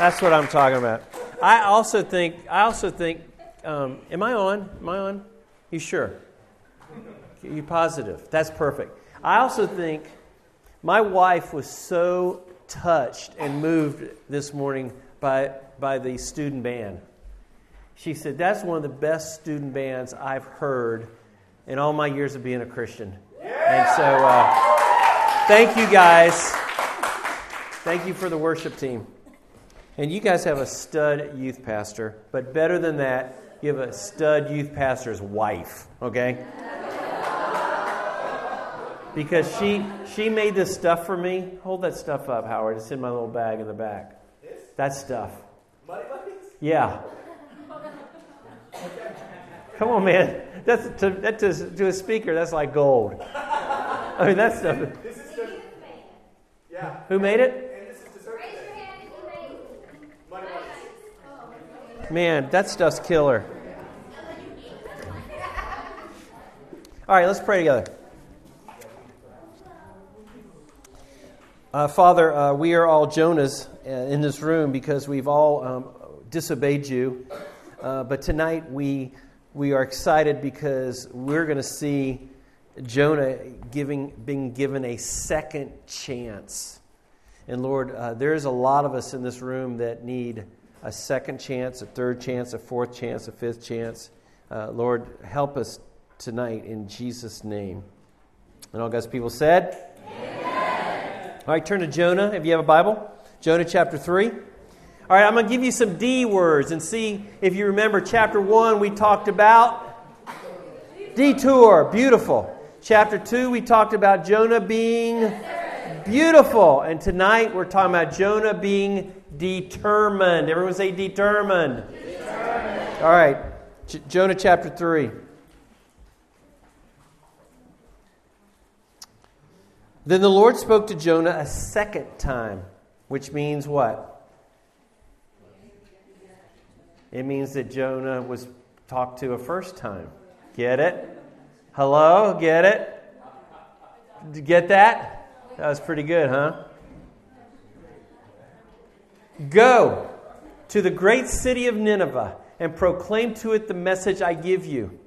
That's what I'm talking about. I also think. I also think. Um, am I on? Am I on? You sure? You positive? That's perfect. I also think my wife was so touched and moved this morning by by the student band. She said that's one of the best student bands I've heard in all my years of being a Christian. Yeah! And so, uh, thank you guys. Thank you for the worship team. And you guys have a stud youth pastor, but better than that, you have a stud youth pastor's wife, okay? Because she she made this stuff for me. Hold that stuff up, Howard. It's in my little bag in the back. That stuff. Money buckets? Yeah. Come on, man. That's to, that to, to a speaker. That's like gold. I mean, that stuff. This is the, yeah. Who made it? And this is dessert Raise your today. hand if you made Money bunnies. Man, that stuff's killer. All right, let's pray together. Uh, Father, uh, we are all Jonahs uh, in this room because we've all um, disobeyed you. Uh, but tonight we, we are excited because we're going to see Jonah giving, being given a second chance. And Lord, uh, there's a lot of us in this room that need a second chance, a third chance, a fourth chance, a fifth chance. Uh, Lord, help us tonight in Jesus' name. And all God's people said, all right, turn to Jonah if you have a Bible. Jonah chapter 3. All right, I'm going to give you some D words and see if you remember chapter 1 we talked about detour, beautiful. Chapter 2 we talked about Jonah being beautiful. And tonight we're talking about Jonah being determined. Everyone say determined. determined. All right, J- Jonah chapter 3. Then the Lord spoke to Jonah a second time, which means what? It means that Jonah was talked to a first time. Get it? Hello? Get it? Get that? That was pretty good, huh? Go to the great city of Nineveh and proclaim to it the message I give you.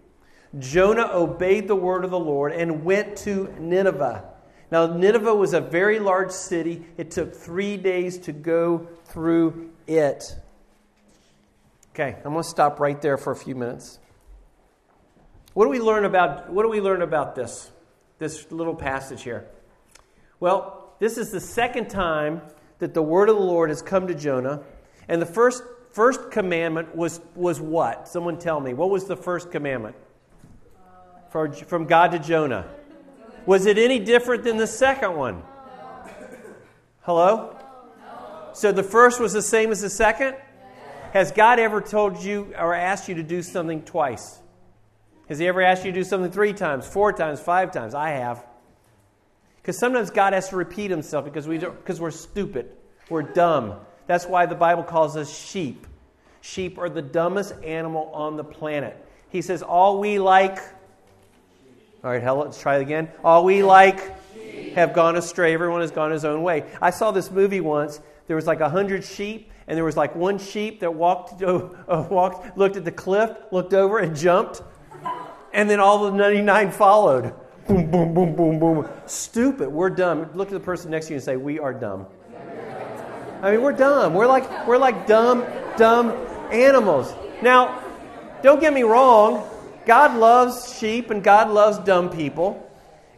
Jonah obeyed the word of the Lord and went to Nineveh. Now, Nineveh was a very large city. It took three days to go through it. Okay, I'm going to stop right there for a few minutes. What do we learn about what do we learn about this this little passage here? Well, this is the second time that the word of the Lord has come to Jonah, and the first first commandment was was what? Someone tell me. What was the first commandment? For, from God to Jonah. Was it any different than the second one? Hello? So the first was the same as the second? Has God ever told you or asked you to do something twice? Has He ever asked you to do something three times, four times, five times? I have. Because sometimes God has to repeat Himself because we because we're stupid, we're dumb. That's why the Bible calls us sheep. Sheep are the dumbest animal on the planet. He says, "All we like." All right, let's try it again. All we like have gone astray. Everyone has gone his own way. I saw this movie once. There was like a hundred sheep, and there was like one sheep that walked, uh, walked, looked at the cliff, looked over, and jumped, and then all the ninety-nine followed. Boom, boom, boom, boom, boom. Stupid. We're dumb. Look at the person next to you and say, "We are dumb." I mean, we're dumb. We're like we're like dumb, dumb animals. Now, don't get me wrong. God loves sheep and God loves dumb people.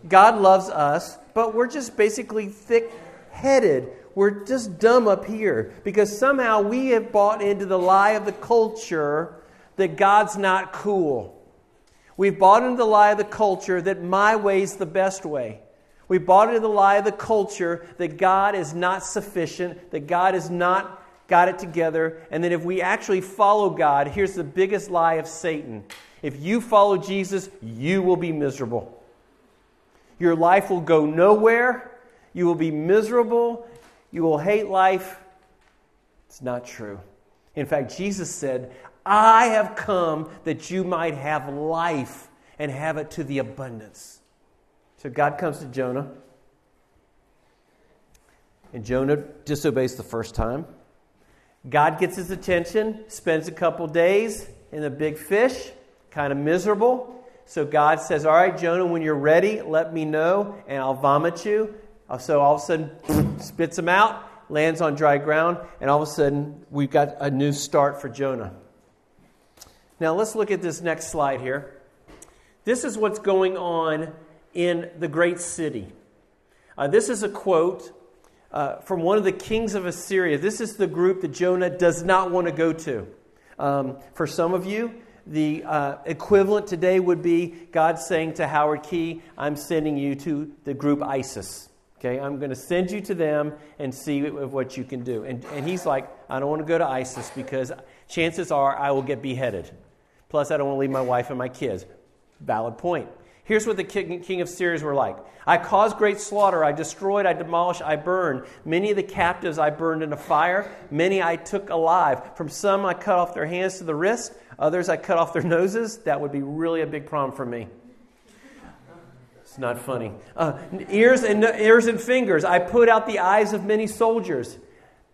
God loves us, but we're just basically thick headed. We're just dumb up here because somehow we have bought into the lie of the culture that God's not cool. We've bought into the lie of the culture that my way's the best way. We bought into the lie of the culture that God is not sufficient, that God has not got it together, and that if we actually follow God, here's the biggest lie of Satan if you follow Jesus, you will be miserable. Your life will go nowhere. You will be miserable. You will hate life. It's not true. In fact, Jesus said, I have come that you might have life and have it to the abundance. So God comes to Jonah. And Jonah disobeys the first time. God gets his attention, spends a couple days in a big fish, kind of miserable. So God says, All right, Jonah, when you're ready, let me know, and I'll vomit you. Uh, so all of a sudden, spits him out, lands on dry ground, and all of a sudden, we've got a new start for Jonah. Now, let's look at this next slide here. This is what's going on in the great city. Uh, this is a quote uh, from one of the kings of Assyria. This is the group that Jonah does not want to go to. Um, for some of you, the uh, equivalent today would be God saying to Howard Key, I'm sending you to the group ISIS. Okay, I'm going to send you to them and see what you can do. And, and he's like, I don't want to go to ISIS because chances are I will get beheaded. Plus, I don't want to leave my wife and my kids. Valid point. Here's what the king, of Assyria were like I caused great slaughter. I destroyed, I demolished, I burned. Many of the captives I burned in a fire. Many I took alive. From some I cut off their hands to the wrist. Others I cut off their noses. That would be really a big problem for me. It's not funny. Uh, ears, and, ears and fingers. I put out the eyes of many soldiers.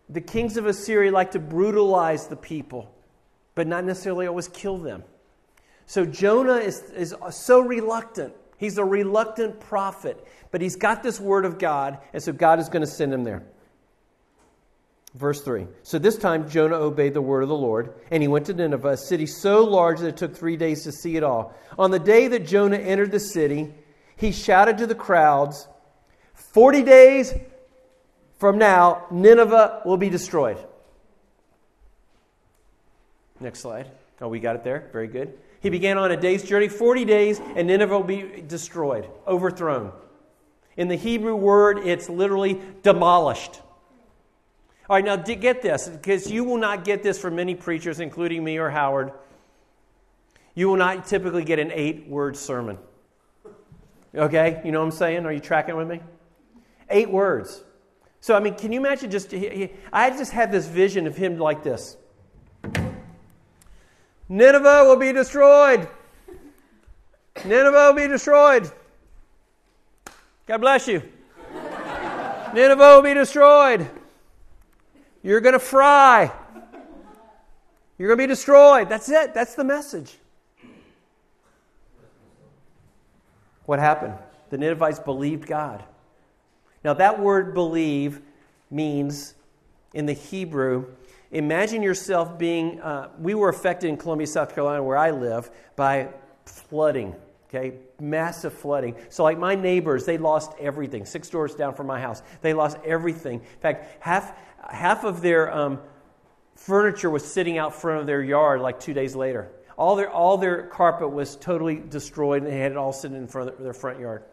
The kings of Assyria like to brutalize the people, but not necessarily always kill them. So Jonah is, is so reluctant. He's a reluctant prophet, but he's got this word of God, and so God is going to send him there. Verse 3. So this time Jonah obeyed the word of the Lord, and he went to Nineveh, a city so large that it took three days to see it all. On the day that Jonah entered the city, he shouted to the crowds, 40 days from now, Nineveh will be destroyed. Next slide. Oh, we got it there. Very good. He began on a day's journey, 40 days, and Nineveh will be destroyed, overthrown. In the Hebrew word, it's literally demolished. All right, now get this, because you will not get this from many preachers, including me or Howard. You will not typically get an eight word sermon. Okay? You know what I'm saying? Are you tracking with me? Eight words. So, I mean, can you imagine just, I just had this vision of him like this. Nineveh will be destroyed. Nineveh will be destroyed. God bless you. Nineveh will be destroyed. You're going to fry. You're going to be destroyed. That's it. That's the message. What happened? The Ninevites believed God. Now, that word believe means in the Hebrew Imagine yourself being, uh, we were affected in Columbia, South Carolina, where I live, by flooding, okay? Massive flooding. So, like my neighbors, they lost everything. Six doors down from my house, they lost everything. In fact, half, half of their um, furniture was sitting out front of their yard like two days later. All their, all their carpet was totally destroyed, and they had it all sitting in front of their front yard.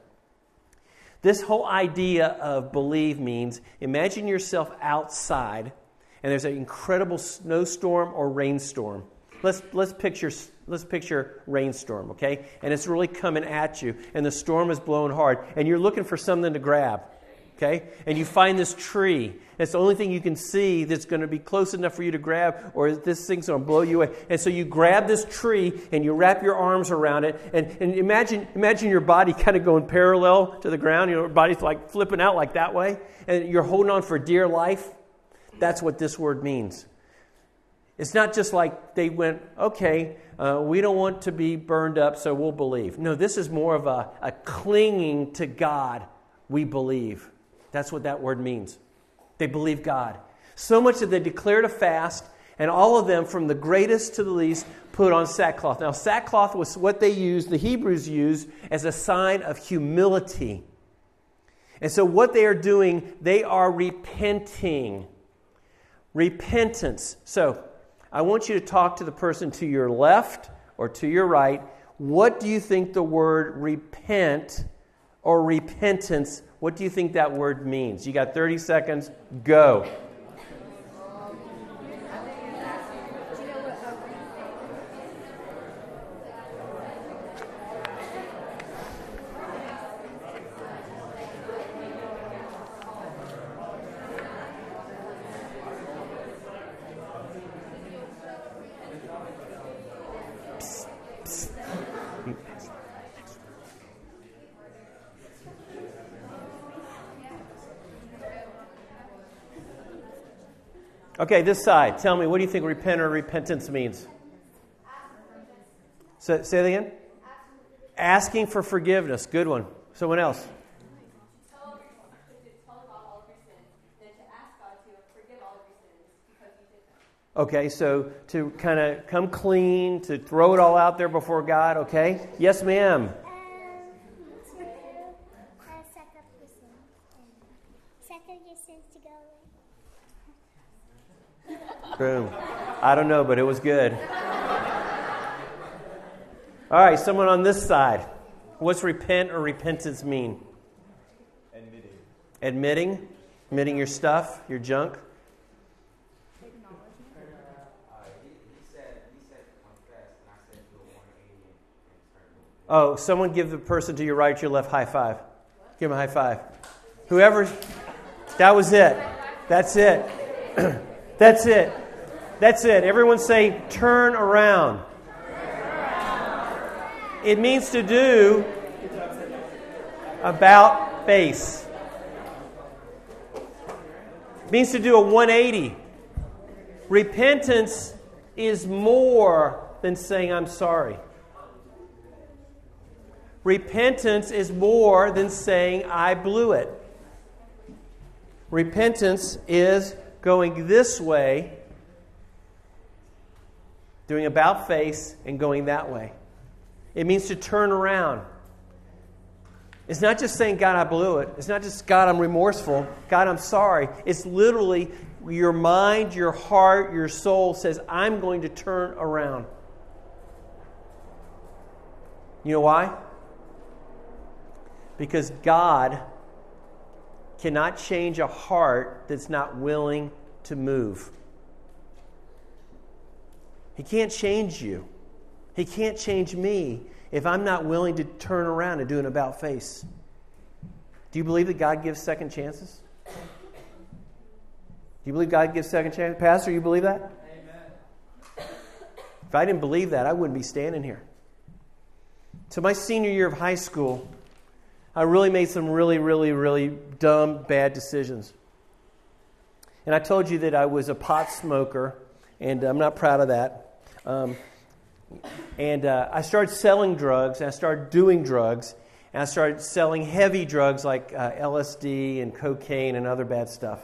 This whole idea of believe means imagine yourself outside and there's an incredible snowstorm or rainstorm. Let's, let's, picture, let's picture rainstorm, okay? And it's really coming at you, and the storm is blowing hard, and you're looking for something to grab, okay? And you find this tree. It's the only thing you can see that's going to be close enough for you to grab, or this thing's going to blow you away. And so you grab this tree and you wrap your arms around it, and, and imagine, imagine your body kind of going parallel to the ground. Your body's like flipping out like that way, and you're holding on for dear life. That's what this word means. It's not just like they went, okay, uh, we don't want to be burned up, so we'll believe. No, this is more of a, a clinging to God, we believe. That's what that word means. They believe God. So much that they declared a fast, and all of them, from the greatest to the least, put on sackcloth. Now, sackcloth was what they used, the Hebrews used, as a sign of humility. And so, what they are doing, they are repenting Repentance. So, I want you to talk to the person to your left or to your right. What do you think the word repent or repentance, what do you think that word means? You got 30 seconds. Go. Okay, this side. Tell me, what do you think repent or repentance means? Say, say that again. Asking for forgiveness. Good one. Someone else. Okay, so to kind of come clean, to throw it all out there before God, okay? Yes, ma'am. Um, Boom. I don't know, but it was good. All right, someone on this side. What's repent or repentance mean? Admitting. Admitting? Admitting your stuff, your junk? He, he said he said confess, and I said do a 180 and, and start moving. Oh, someone give the person to your right, your left high five. Give him a high five. Whoever, that was it. That's it. That's it. That's it. Everyone say, turn around. It means to do about face. It means to do a 180. Repentance is more than saying, I'm sorry. Repentance is more than saying, I blew it. Repentance is going this way, doing about face, and going that way. It means to turn around. It's not just saying, God, I blew it. It's not just, God, I'm remorseful. God, I'm sorry. It's literally your mind, your heart, your soul says, I'm going to turn around. You know why? Because God cannot change a heart that's not willing to move. He can't change you. He can't change me if I'm not willing to turn around and do an about face. Do you believe that God gives second chances? Do you believe God gives second chances? Pastor, you believe that? Amen. If I didn't believe that, I wouldn't be standing here. So, my senior year of high school, I really made some really, really, really dumb, bad decisions. And I told you that I was a pot smoker, and I'm not proud of that. Um, and uh, I started selling drugs, and I started doing drugs, and I started selling heavy drugs like uh, LSD and cocaine and other bad stuff.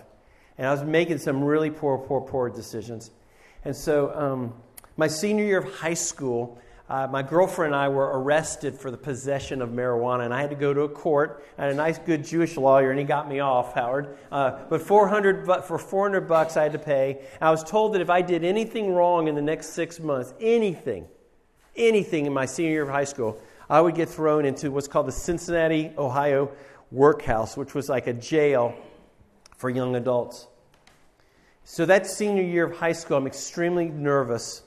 And I was making some really poor, poor, poor decisions. And so, um, my senior year of high school, uh, my girlfriend and I were arrested for the possession of marijuana, and I had to go to a court. I had a nice, good Jewish lawyer, and he got me off, Howard. Uh, but 400 bu- for 400 bucks, I had to pay. I was told that if I did anything wrong in the next six months, anything, anything in my senior year of high school, I would get thrown into what's called the Cincinnati, Ohio workhouse, which was like a jail for young adults. So that senior year of high school, I'm extremely nervous.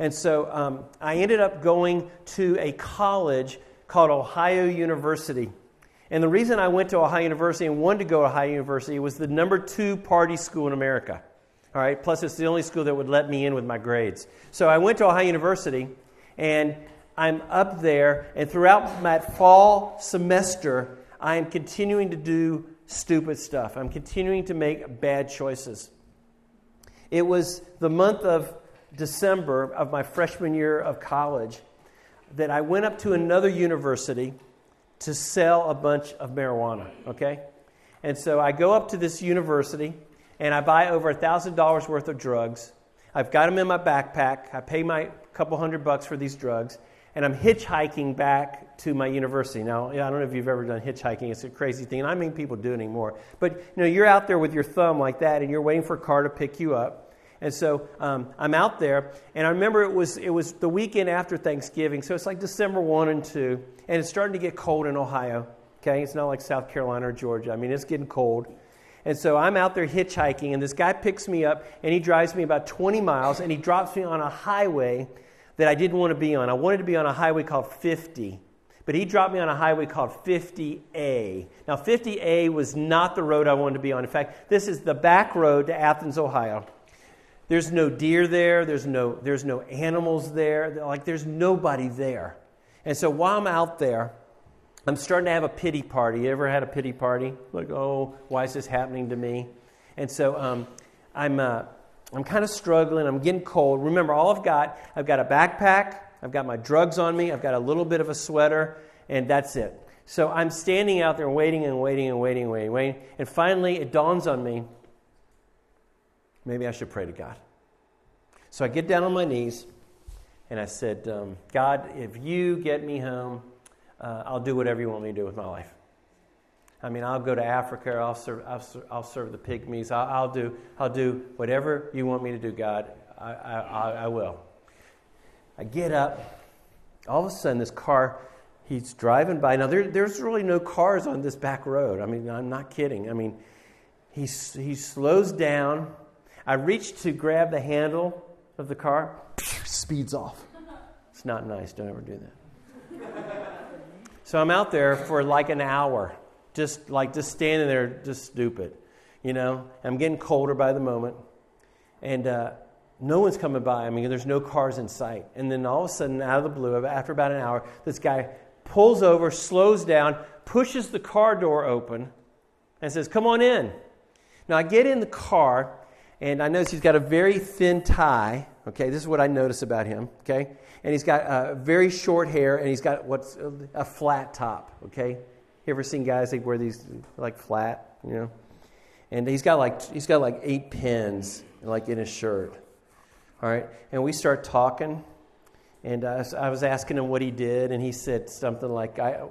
And so um, I ended up going to a college called Ohio University. And the reason I went to Ohio University and wanted to go to Ohio University was the number two party school in America. All right, plus it's the only school that would let me in with my grades. So I went to Ohio University, and I'm up there, and throughout that fall semester, I am continuing to do stupid stuff. I'm continuing to make bad choices. It was the month of December of my freshman year of college that I went up to another university to sell a bunch of marijuana, okay? And so I go up to this university and I buy over $1,000 worth of drugs. I've got them in my backpack. I pay my couple hundred bucks for these drugs. And I'm hitchhiking back to my university. Now, I don't know if you've ever done hitchhiking. It's a crazy thing. And I mean people do it anymore. But, you know, you're out there with your thumb like that and you're waiting for a car to pick you up. And so um, I'm out there, and I remember it was, it was the weekend after Thanksgiving, so it's like December 1 and 2, and it's starting to get cold in Ohio. Okay, it's not like South Carolina or Georgia. I mean, it's getting cold. And so I'm out there hitchhiking, and this guy picks me up, and he drives me about 20 miles, and he drops me on a highway that I didn't want to be on. I wanted to be on a highway called 50, but he dropped me on a highway called 50A. Now, 50A was not the road I wanted to be on. In fact, this is the back road to Athens, Ohio. There's no deer there. There's no, there's no animals there. Like, there's nobody there. And so while I'm out there, I'm starting to have a pity party. You ever had a pity party? Like, oh, why is this happening to me? And so um, I'm, uh, I'm kind of struggling. I'm getting cold. Remember, all I've got, I've got a backpack, I've got my drugs on me, I've got a little bit of a sweater, and that's it. So I'm standing out there waiting and waiting and waiting and waiting, waiting. And finally, it dawns on me maybe I should pray to God. So I get down on my knees and I said, um, God, if you get me home, uh, I'll do whatever you want me to do with my life. I mean, I'll go to Africa. I'll serve. I'll, I'll serve the pygmies. I'll, I'll, do. I'll do whatever you want me to do, God. I, I, I will. I get up. All of a sudden, this car. He's driving by. Now, there, there's really no cars on this back road. I mean, I'm not kidding. I mean, he, he slows down. I reach to grab the handle of the car. Speeds off. It's not nice. Don't ever do that. So I'm out there for like an hour just like just standing there, just stupid. You know, I'm getting colder by the moment, and uh, no one's coming by. I mean, there's no cars in sight. And then all of a sudden, out of the blue, after about an hour, this guy pulls over, slows down, pushes the car door open, and says, "Come on in." Now I get in the car, and I notice he's got a very thin tie. Okay, this is what I notice about him. Okay, and he's got uh, very short hair, and he's got what's a flat top. Okay, you ever seen guys that wear these like flat, you know? And he's got like he's got like eight pins like in his shirt. All right, and we start talking, and was, I was asking him what he did, and he said something like, "I,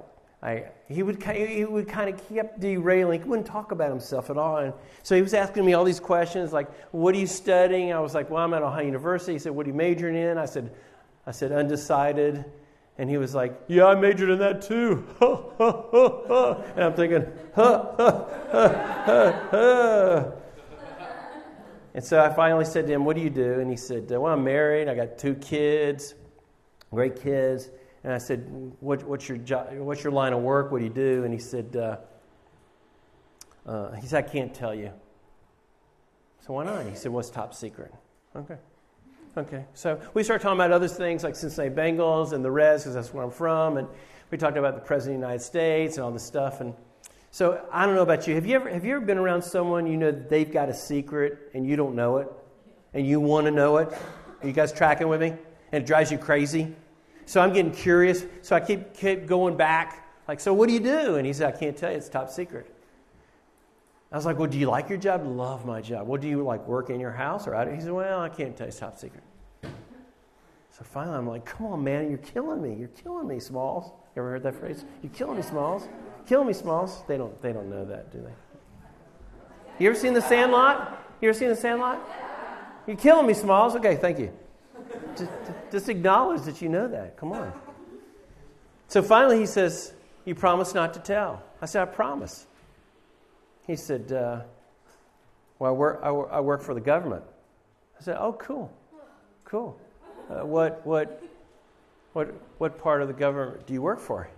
I." He would he would kind of keep derailing. He wouldn't talk about himself at all, and so he was asking me all these questions like, "What are you studying?" I was like, "Well, I'm at Ohio University." He said, "What are you majoring in?" I said, "I said undecided." And he was like, Yeah, I majored in that too. and I'm thinking, And so I finally said to him, What do you do? And he said, Well, I'm married. I got two kids, great kids. And I said, what, what's, your job, what's your line of work? What do you do? And he said, uh, uh, he said, I can't tell you. So why not? He said, What's top secret? Okay. Okay, so we started talking about other things like Cincinnati Bengals and the Reds, because that's where I'm from, and we talked about the President of the United States and all this stuff. And so I don't know about you. Have you ever, have you ever been around someone you know they've got a secret and you don't know it, and you want to know it? Are you guys tracking with me? And it drives you crazy. So I'm getting curious. So I keep, keep going back. Like, so what do you do? And he said, I can't tell you. It's top secret. I was like, well, do you like your job? Love my job. Well, do you like work in your house or out? He said, well, I can't tell you. It's top secret. So finally, I'm like, come on, man, you're killing me. You're killing me, Smalls. You ever heard that phrase? You're killing me, Smalls. Killing me, Smalls. They don't, they don't know that, do they? You ever seen The Sandlot? You ever seen The Sandlot? You're killing me, Smalls. Okay, thank you. Just, just acknowledge that you know that. Come on. So finally, he says, You promise not to tell. I said, I promise. He said, uh, Well, I work, I, work, I work for the government. I said, Oh, cool. Cool. Uh, what, what, what, what part of the government do you work for?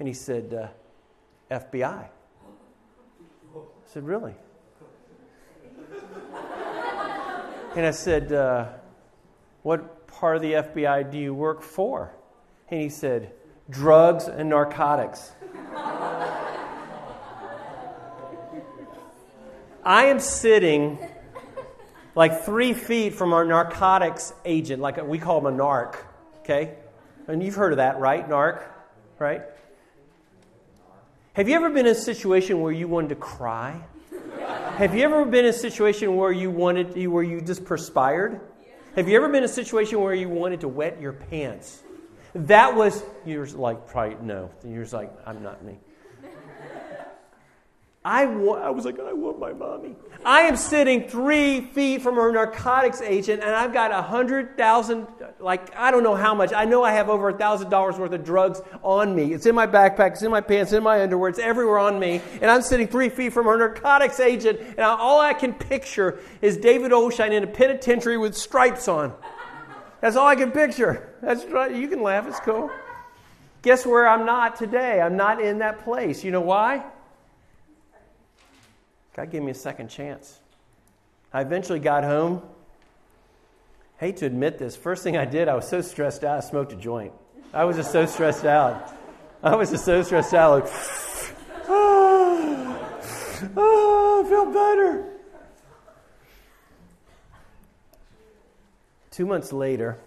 And he said, uh, FBI. I said, Really? And I said, uh, What part of the FBI do you work for? And he said, Drugs and narcotics. I am sitting like three feet from our narcotics agent, like we call him a narc, okay? And you've heard of that, right? Narc, right? Have you ever been in a situation where you wanted to cry? Have you ever been in a situation where you wanted, where you just perspired? Have you ever been in a situation where you wanted to wet your pants? That was, you're like, probably no. You're like, I'm not me. I, want, I was like, I want my mommy. I am sitting three feet from a narcotics agent, and I've got a hundred thousand, like I don't know how much. I know I have over a thousand dollars worth of drugs on me. It's in my backpack, it's in my pants, in my underwear, it's everywhere on me, and I'm sitting three feet from a narcotics agent, and all I can picture is David Oshine in a penitentiary with stripes on. That's all I can picture. That's right. You can laugh. It's cool. Guess where I'm not today? I'm not in that place. You know why? God gave me a second chance. I eventually got home. hate to admit this. First thing I did, I was so stressed out, I smoked a joint. I was just so stressed out. I was just so stressed out. Like, oh, oh, I feel better. Two months later,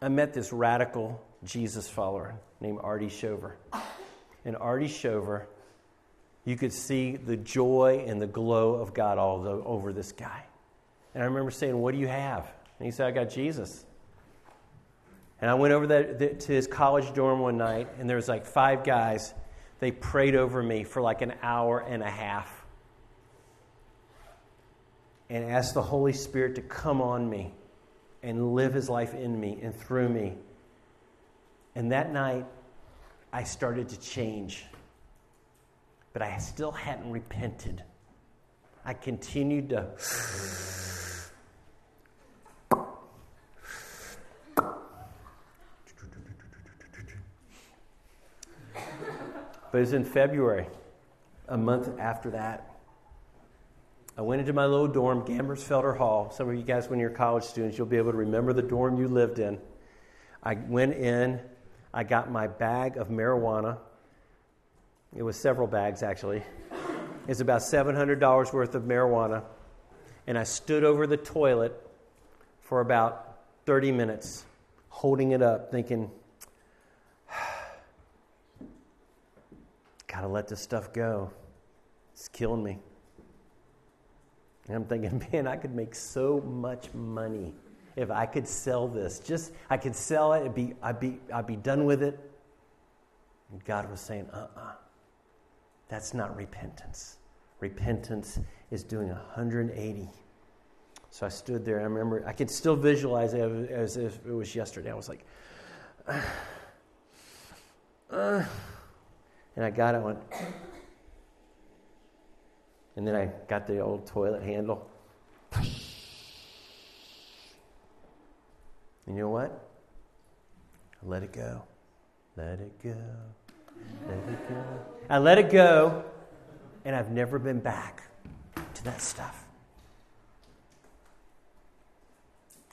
I met this radical Jesus follower named Artie Shover. And Artie Shover, you could see the joy and the glow of God all over this guy. And I remember saying, What do you have? And he said, I got Jesus. And I went over that, to his college dorm one night, and there was like five guys. They prayed over me for like an hour and a half and asked the Holy Spirit to come on me and live his life in me and through me. And that night, I started to change. But I still hadn't repented. I continued to. But it was in February, a month after that. I went into my little dorm, Gamertsfelder Hall. Some of you guys, when you're college students, you'll be able to remember the dorm you lived in. I went in, I got my bag of marijuana. It was several bags, actually. It's about $700 worth of marijuana. And I stood over the toilet for about 30 minutes, holding it up, thinking, gotta let this stuff go. It's killing me. And I'm thinking, man, I could make so much money if I could sell this. Just I could sell it, be, I'd, be, I'd be done with it. And God was saying, uh uh-uh. uh that's not repentance. Repentance is doing 180. So I stood there. I remember I could still visualize it as if it was yesterday. I was like, uh, uh, and I got it. Went, and then I got the old toilet handle. And you know what? Let it go. Let it go. Let it go. I let it go, and I've never been back to that stuff.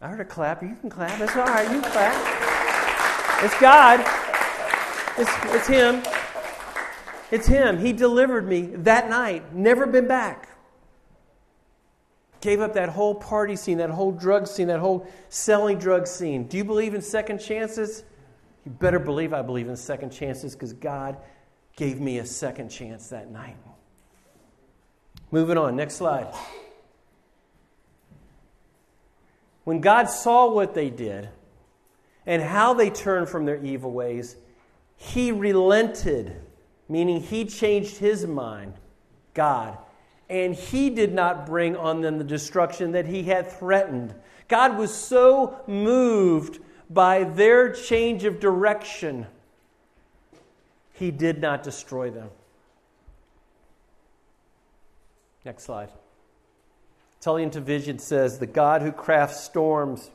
I heard a clap. You can clap. It's all right. You clap. It's God. It's, it's Him. It's Him. He delivered me that night. Never been back. Gave up that whole party scene, that whole drug scene, that whole selling drug scene. Do you believe in second chances? You better believe I believe in second chances because God gave me a second chance that night. Moving on, next slide. When God saw what they did and how they turned from their evil ways, He relented meaning he changed his mind, God, and he did not bring on them the destruction that he had threatened. God was so moved by their change of direction, he did not destroy them. Next slide. Tullian Tchividjian says, The God who crafts storms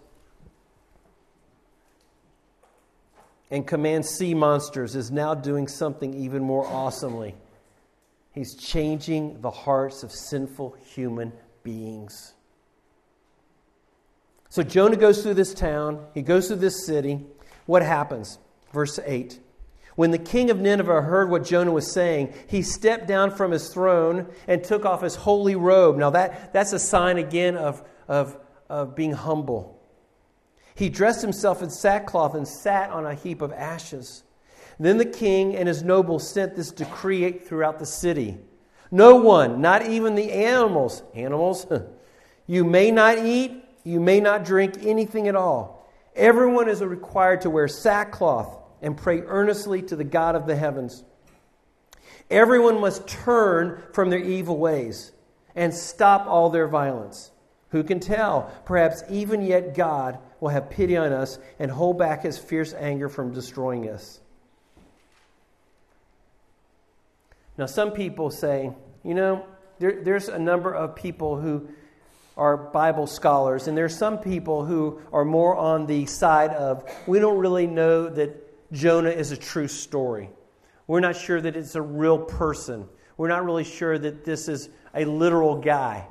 and commands sea monsters is now doing something even more awesomely. He's changing the hearts of sinful human beings. So Jonah goes through this town, he goes through this city. What happens? Verse 8. When the king of Nineveh heard what Jonah was saying, he stepped down from his throne and took off his holy robe. Now, that, that's a sign again of, of, of being humble. He dressed himself in sackcloth and sat on a heap of ashes. Then the king and his nobles sent this decree throughout the city No one, not even the animals, animals, you may not eat, you may not drink anything at all. Everyone is required to wear sackcloth and pray earnestly to the God of the heavens. Everyone must turn from their evil ways and stop all their violence. Who can tell? Perhaps even yet God will have pity on us and hold back his fierce anger from destroying us. Now, some people say, you know, there, there's a number of people who are Bible scholars, and there's some people who are more on the side of we don't really know that Jonah is a true story. We're not sure that it's a real person. We're not really sure that this is a literal guy.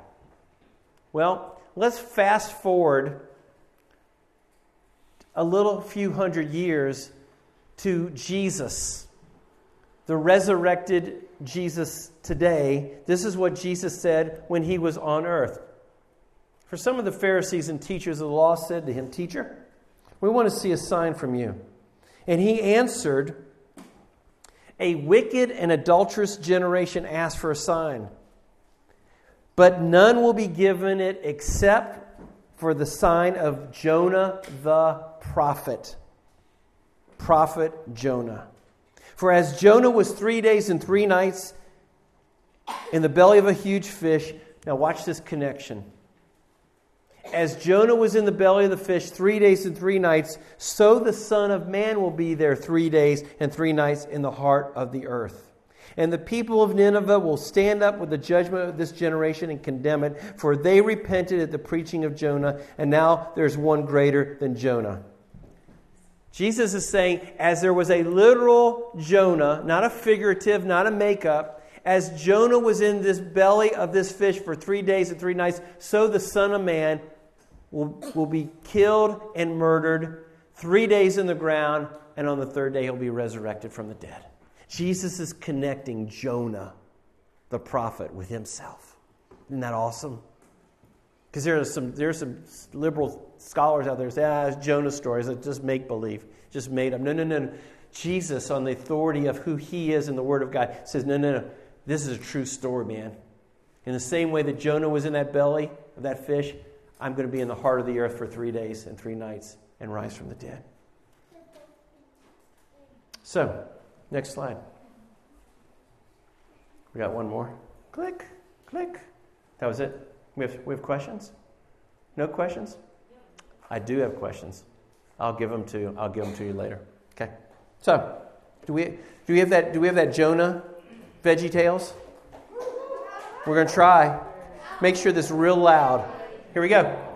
Well, let's fast forward a little few hundred years to Jesus, the resurrected Jesus today. This is what Jesus said when he was on earth. For some of the Pharisees and teachers of the law said to him, Teacher, we want to see a sign from you. And he answered, A wicked and adulterous generation asks for a sign, but none will be given it except for the sign of Jonah the prophet. Prophet Jonah. For as Jonah was three days and three nights in the belly of a huge fish, now watch this connection. As Jonah was in the belly of the fish three days and three nights, so the Son of Man will be there three days and three nights in the heart of the earth. And the people of Nineveh will stand up with the judgment of this generation and condemn it, for they repented at the preaching of Jonah, and now there's one greater than Jonah. Jesus is saying, as there was a literal Jonah, not a figurative, not a makeup, as Jonah was in this belly of this fish for three days and three nights, so the Son of Man will, will be killed and murdered three days in the ground, and on the third day he'll be resurrected from the dead. Jesus is connecting Jonah, the prophet, with himself. Isn't that awesome? Because there are some there are some liberal scholars out there who say, ah, Jonah stories, it's just make believe, just made up. No, no, no. Jesus, on the authority of who he is in the Word of God, says, no, no, no. This is a true story, man. In the same way that Jonah was in that belly of that fish, I'm going to be in the heart of the earth for three days and three nights and rise from the dead. So, next slide. We got one more. Click, click. That was it. We have, we have questions? No questions? I do have questions. I'll give them to I'll give them to you later. Okay. So, do we do we have that do we have that Jonah Veggie Tales? We're going to try. Make sure this is real loud. Here we go.